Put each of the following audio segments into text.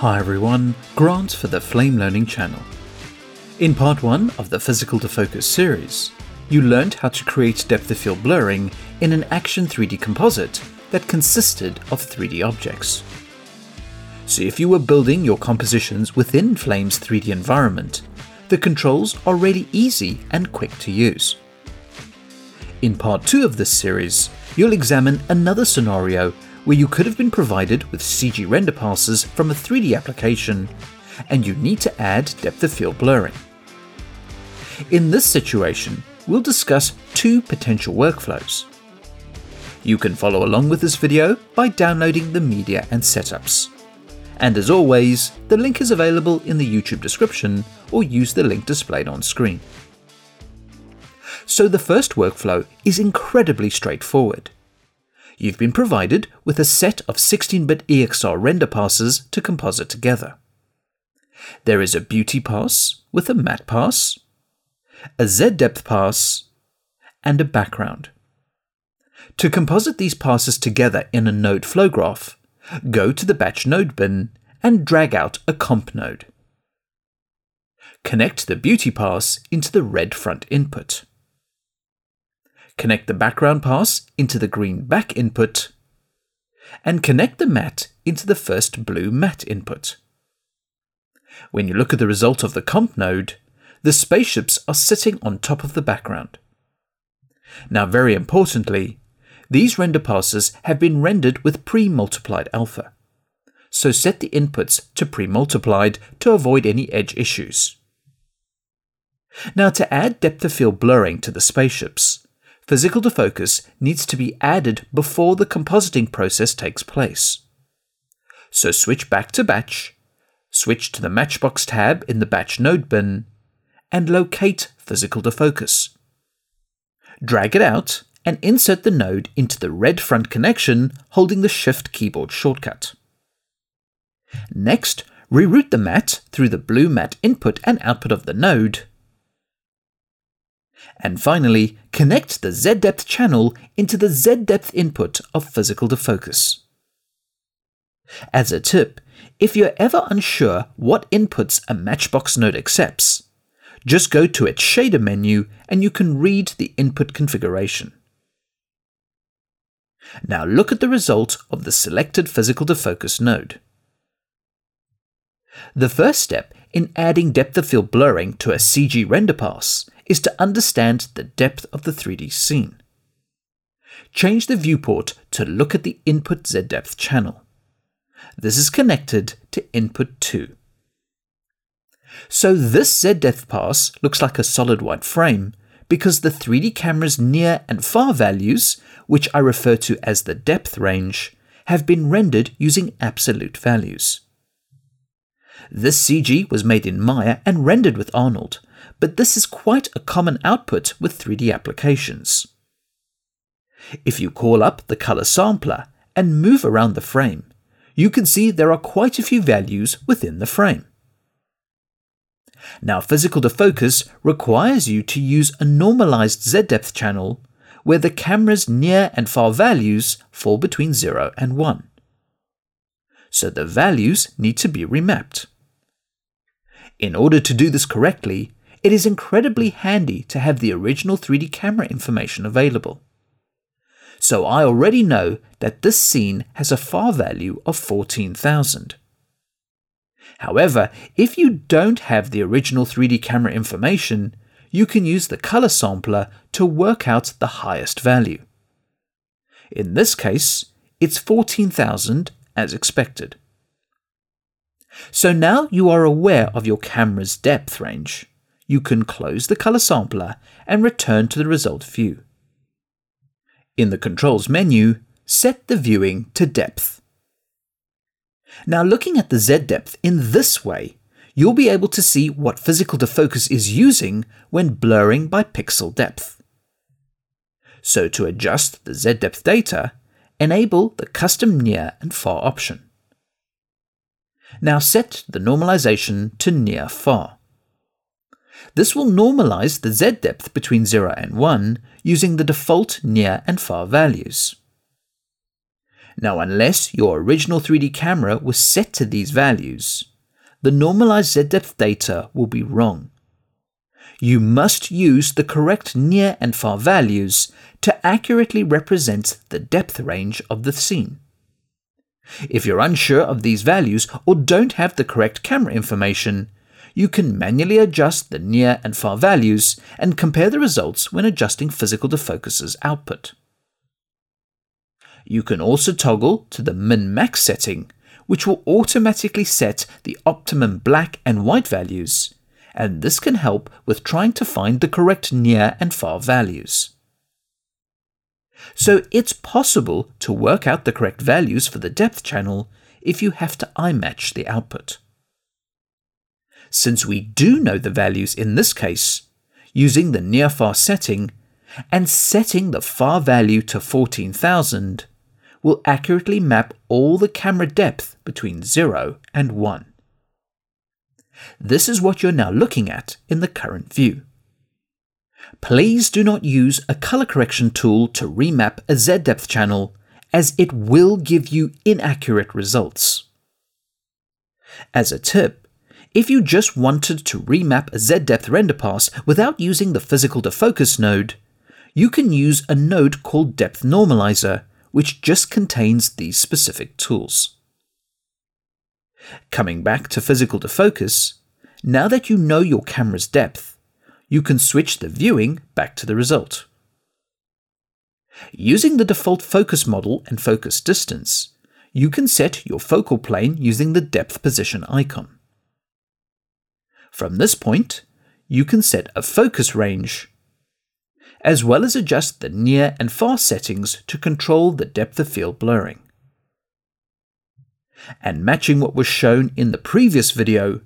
Hi everyone, Grant for the Flame Learning channel. In part 1 of the Physical Defocus series, you learned how to create depth of field blurring in an Action 3D composite that consisted of 3D objects. So if you were building your compositions within Flame's 3D environment, the controls are really easy and quick to use. In part 2 of this series, you'll examine another scenario where you could have been provided with CG render passes from a 3D application and you need to add depth of field blurring. In this situation, we'll discuss two potential workflows. You can follow along with this video by downloading the media and setups. And as always, the link is available in the YouTube description or use the link displayed on screen. So the first workflow is incredibly straightforward you've been provided with a set of 16-bit EXR render passes to composite together. There is a beauty pass with a matte pass, a Z-depth pass, and a background. To composite these passes together in a node flow graph, go to the batch node bin and drag out a comp node. Connect the beauty pass into the red front input. Connect the background pass into the green back input, and connect the matte into the first blue matte input. When you look at the result of the comp node, the spaceships are sitting on top of the background. Now, very importantly, these render passes have been rendered with pre-multiplied alpha. So set the inputs to pre-multiplied to avoid any edge issues. Now to add depth of field blurring to the spaceships, physical defocus needs to be added before the compositing process takes place. So switch back to batch, switch to the Matchbox tab in the batch node bin, and locate physical defocus. Drag it out and insert the node into the red front connection holding the Shift keyboard shortcut. Next, reroute the matte through the blue matte input and output of the node and finally, connect the Z-depth channel into the Z-depth input of physical defocus. As a tip, if you're ever unsure what inputs a Matchbox node accepts, just go to its shader menu and you can read the input configuration. Now look at the result of the selected physical defocus node. The first step in adding depth of field blurring to a CG render pass is to understand the depth of the 3D scene. Change the viewport to look at the input Z-depth channel. This is connected to input 2. So this Z-depth pass looks like a solid white frame because the 3D camera's near and far values, which I refer to as the depth range, have been rendered using absolute values. This CG was made in Maya and rendered with Arnold, but this is quite a common output with 3D applications. If you call up the color sampler and move around the frame, you can see there are quite a few values within the frame. Now, physical defocus requires you to use a normalized Z-depth channel where the camera's near and far values fall between 0 and 1. So the values need to be remapped. In order to do this correctly, it is incredibly handy to have the original 3D camera information available. So I already know that this scene has a far value of 14,000. However, if you don't have the original 3D camera information, you can use the color sampler to work out the highest value. In this case, it's 14,000 as expected. So now you are aware of your camera's depth range you can close the color sampler and return to the result view. In the Controls menu, set the viewing to depth. Now looking at the Z-depth in this way, you'll be able to see what physical defocus is using when blurring by pixel depth. So to adjust the Z-depth data, enable the custom near and far option. Now set the normalization to near far. This will normalize the z depth between 0 and 1 using the default near and far values. Now, unless your original 3D camera was set to these values, the normalized Z-depth data will be wrong. You must use the correct near and far values to accurately represent the depth range of the scene. If you're unsure of these values or don't have the correct camera information, you can manually adjust the near and far values and compare the results when adjusting physical defocus's output. You can also toggle to the min-max setting, which will automatically set the optimum black and white values, and this can help with trying to find the correct near and far values. So it's possible to work out the correct values for the depth channel if you have to eye match the output. Since we do know the values in this case, using the near far setting and setting the far value to 14,000 will accurately map all the camera depth between 0 and 1. This is what you're now looking at in the current view. Please do not use a color correction tool to remap a Z-depth channel as it will give you inaccurate results. As a tip, if you just wanted to remap a Z-depth render pass without using the physical defocus node, you can use a node called Depth Normalizer, which just contains these specific tools. Coming back to physical defocus, now that you know your camera's depth, you can switch the viewing back to the result. Using the default focus model and focus distance, you can set your focal plane using the depth position icon. From this point, you can set a focus range, as well as adjust the near and far settings to control the depth of field blurring. And matching what was shown in the previous video,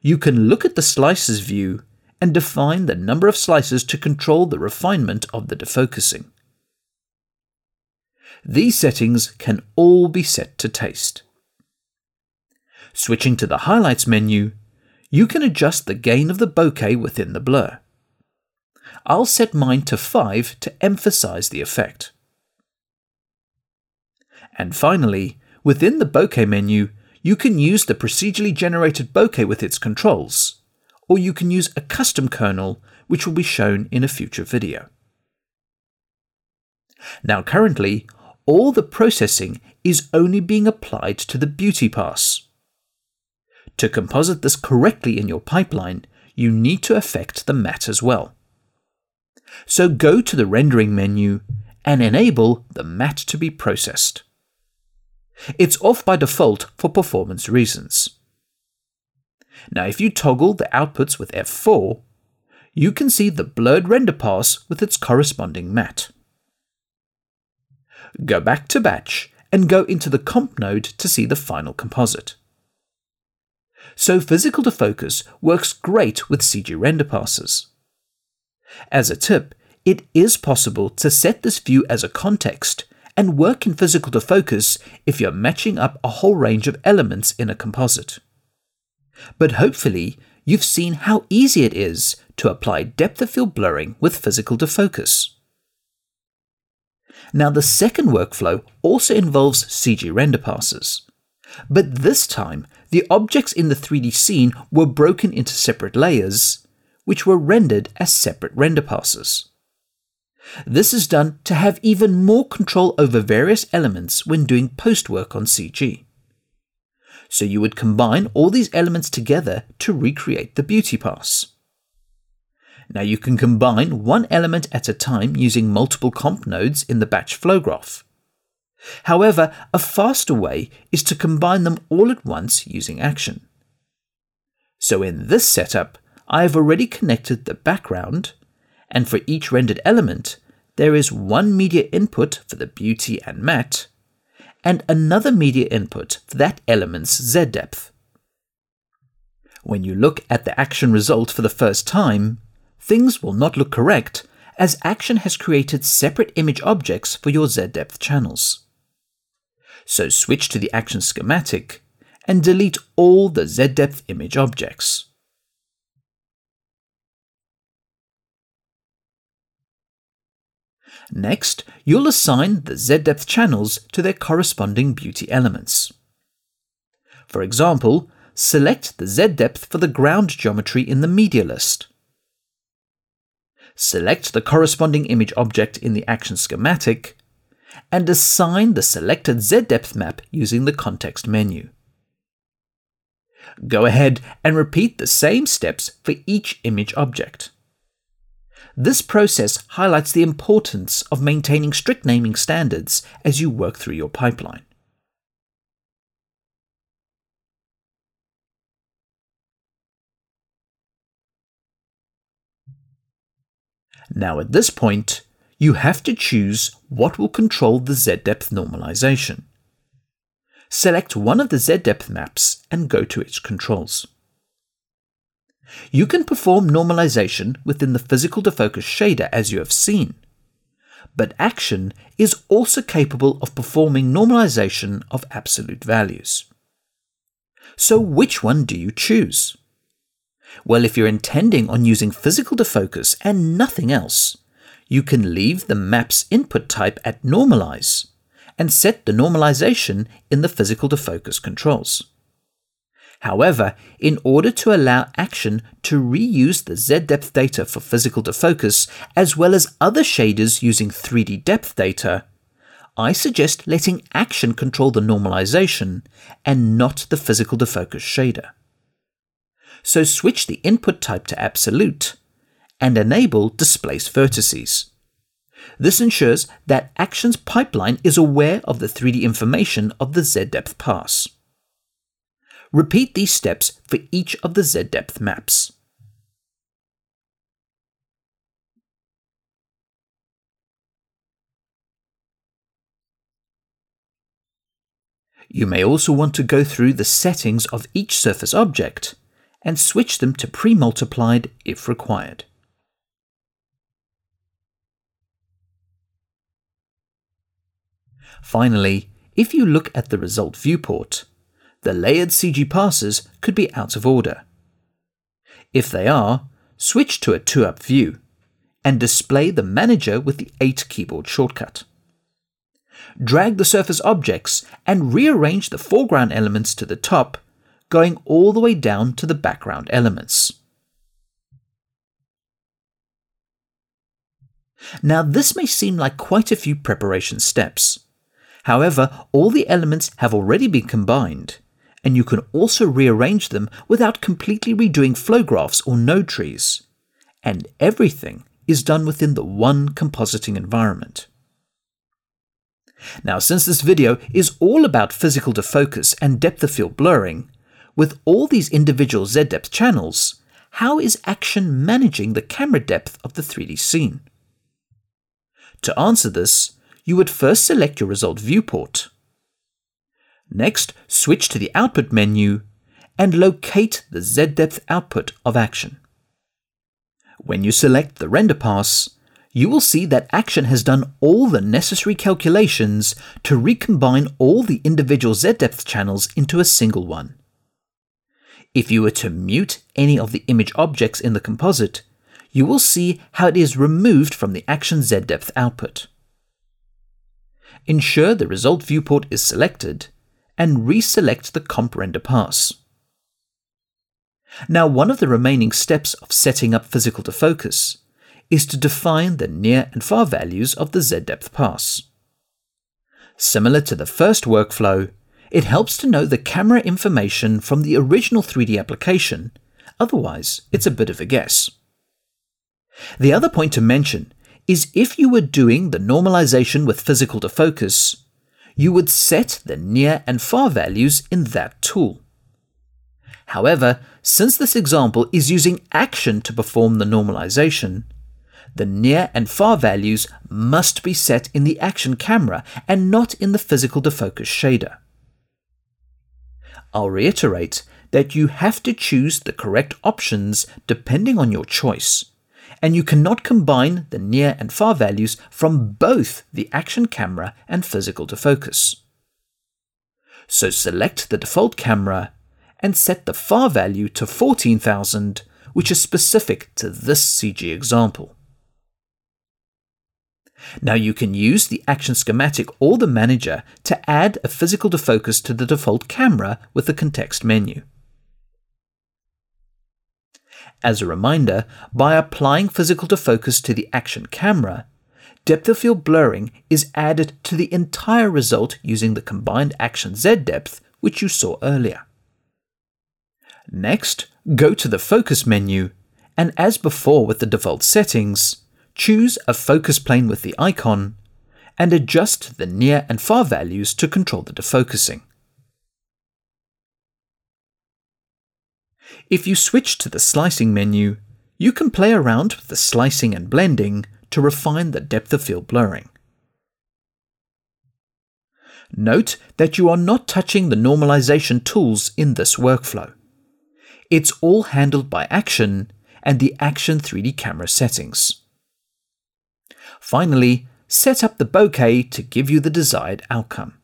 you can look at the slices view and define the number of slices to control the refinement of the defocusing. These settings can all be set to taste. Switching to the Highlights menu, you can adjust the gain of the bokeh within the blur. I'll set mine to 5 to emphasize the effect. And finally, within the bokeh menu, you can use the procedurally generated bokeh with its controls or you can use a custom kernel, which will be shown in a future video. Now currently, all the processing is only being applied to the beauty pass. To composite this correctly in your pipeline, you need to affect the matte as well. So go to the rendering menu and enable the matte to be processed. It's off by default for performance reasons. Now, if you toggle the outputs with F4, you can see the blurred render pass with its corresponding matte. Go back to Batch and go into the Comp node to see the final composite. So physical defocus works great with CG render passes. As a tip, it is possible to set this view as a context and work in physical defocus if you're matching up a whole range of elements in a composite but hopefully you've seen how easy it is to apply depth of field blurring with physical defocus. Now the second workflow also involves CG render passes. But this time, the objects in the 3D scene were broken into separate layers, which were rendered as separate render passes. This is done to have even more control over various elements when doing post work on CG. So you would combine all these elements together to recreate the beauty pass. Now you can combine one element at a time using multiple comp nodes in the batch flow graph. However, a faster way is to combine them all at once using action. So in this setup, I have already connected the background, and for each rendered element, there is one media input for the beauty and matte, and another media input for that element's Z depth. When you look at the action result for the first time, things will not look correct as action has created separate image objects for your Z depth channels. So switch to the action schematic and delete all the Z depth image objects. Next, you'll assign the Z-depth channels to their corresponding beauty elements. For example, select the Z-depth for the ground geometry in the media list. Select the corresponding image object in the action schematic, and assign the selected Z-depth map using the context menu. Go ahead and repeat the same steps for each image object. This process highlights the importance of maintaining strict naming standards as you work through your pipeline. Now at this point, you have to choose what will control the z-depth normalization. Select one of the z-depth maps and go to its controls. You can perform normalization within the physical defocus shader as you have seen, but Action is also capable of performing normalization of absolute values. So which one do you choose? Well, if you're intending on using physical defocus and nothing else, you can leave the map's input type at normalize and set the normalization in the physical defocus controls. However, in order to allow Action to reuse the Z-depth data for physical defocus as well as other shaders using 3D depth data, I suggest letting Action control the normalization and not the physical defocus shader so switch the input type to absolute and enable displaced vertices. This ensures that Action's pipeline is aware of the 3D information of the Z-depth pass. Repeat these steps for each of the Z-depth maps. You may also want to go through the settings of each surface object and switch them to pre-multiplied if required. Finally, if you look at the result viewport, the layered CG passes could be out of order. If they are, switch to a 2-up view and display the manager with the 8 keyboard shortcut. Drag the surface objects and rearrange the foreground elements to the top going all the way down to the background elements. Now, this may seem like quite a few preparation steps. However, all the elements have already been combined, and you can also rearrange them without completely redoing flow graphs or node trees. And everything is done within the one compositing environment. Now, since this video is all about physical defocus and depth of field blurring, with all these individual Z-depth channels, how is Action managing the camera depth of the 3D scene? To answer this, you would first select your result viewport. Next, switch to the output menu and locate the Z-depth output of Action. When you select the render pass, you will see that Action has done all the necessary calculations to recombine all the individual Z-depth channels into a single one. If you were to mute any of the image objects in the composite, you will see how it is removed from the Action Z-depth output. Ensure the result viewport is selected, and reselect the comp render pass. Now one of the remaining steps of setting up physical defocus is to define the near and far values of the Z-depth pass. Similar to the first workflow, it helps to know the camera information from the original 3D application, otherwise, it's a bit of a guess. The other point to mention is if you were doing the normalization with physical defocus, you would set the near and far values in that tool. However, since this example is using action to perform the normalization, the near and far values must be set in the action camera and not in the physical defocus shader. I'll reiterate that you have to choose the correct options depending on your choice, and you cannot combine the near and far values from both the action camera and physical defocus. So select the default camera and set the far value to 14,000, which is specific to this CG example. Now you can use the action schematic or the manager to add a physical defocus to the default camera with the context menu. As a reminder, by applying physical defocus to the action camera, depth of field blurring is added to the entire result using the combined action Z depth which you saw earlier. Next, go to the focus menu and as before with the default settings, choose a focus plane with the icon and adjust the near and far values to control the defocusing. If you switch to the slicing menu, you can play around with the slicing and blending to refine the depth of field blurring. Note that you are not touching the normalization tools in this workflow. It's all handled by Action and the Action 3D camera settings. Finally, set up the bokeh to give you the desired outcome.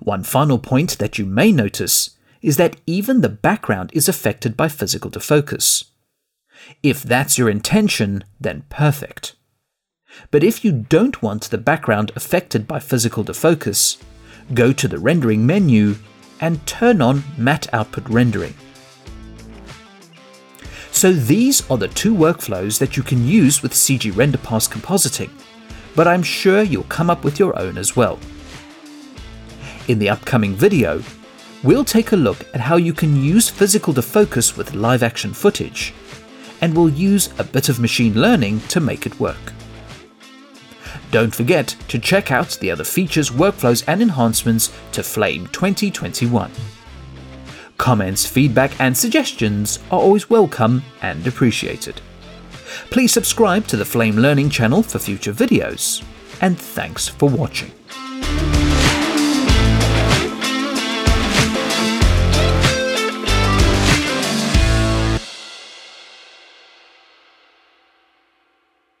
One final point that you may notice is that even the background is affected by physical defocus. If that's your intention, then perfect. But if you don't want the background affected by physical defocus, go to the rendering menu and turn on matte output rendering. So these are the two workflows that you can use with CG RenderPass compositing, but I'm sure you'll come up with your own as well. In the upcoming video, we'll take a look at how you can use physical defocus with live action footage, and we'll use a bit of machine learning to make it work. Don't forget to check out the other features, workflows, and enhancements to Flame 2021. Comments, feedback, and suggestions are always welcome and appreciated. Please subscribe to the Flame Learning channel for future videos, and thanks for watching.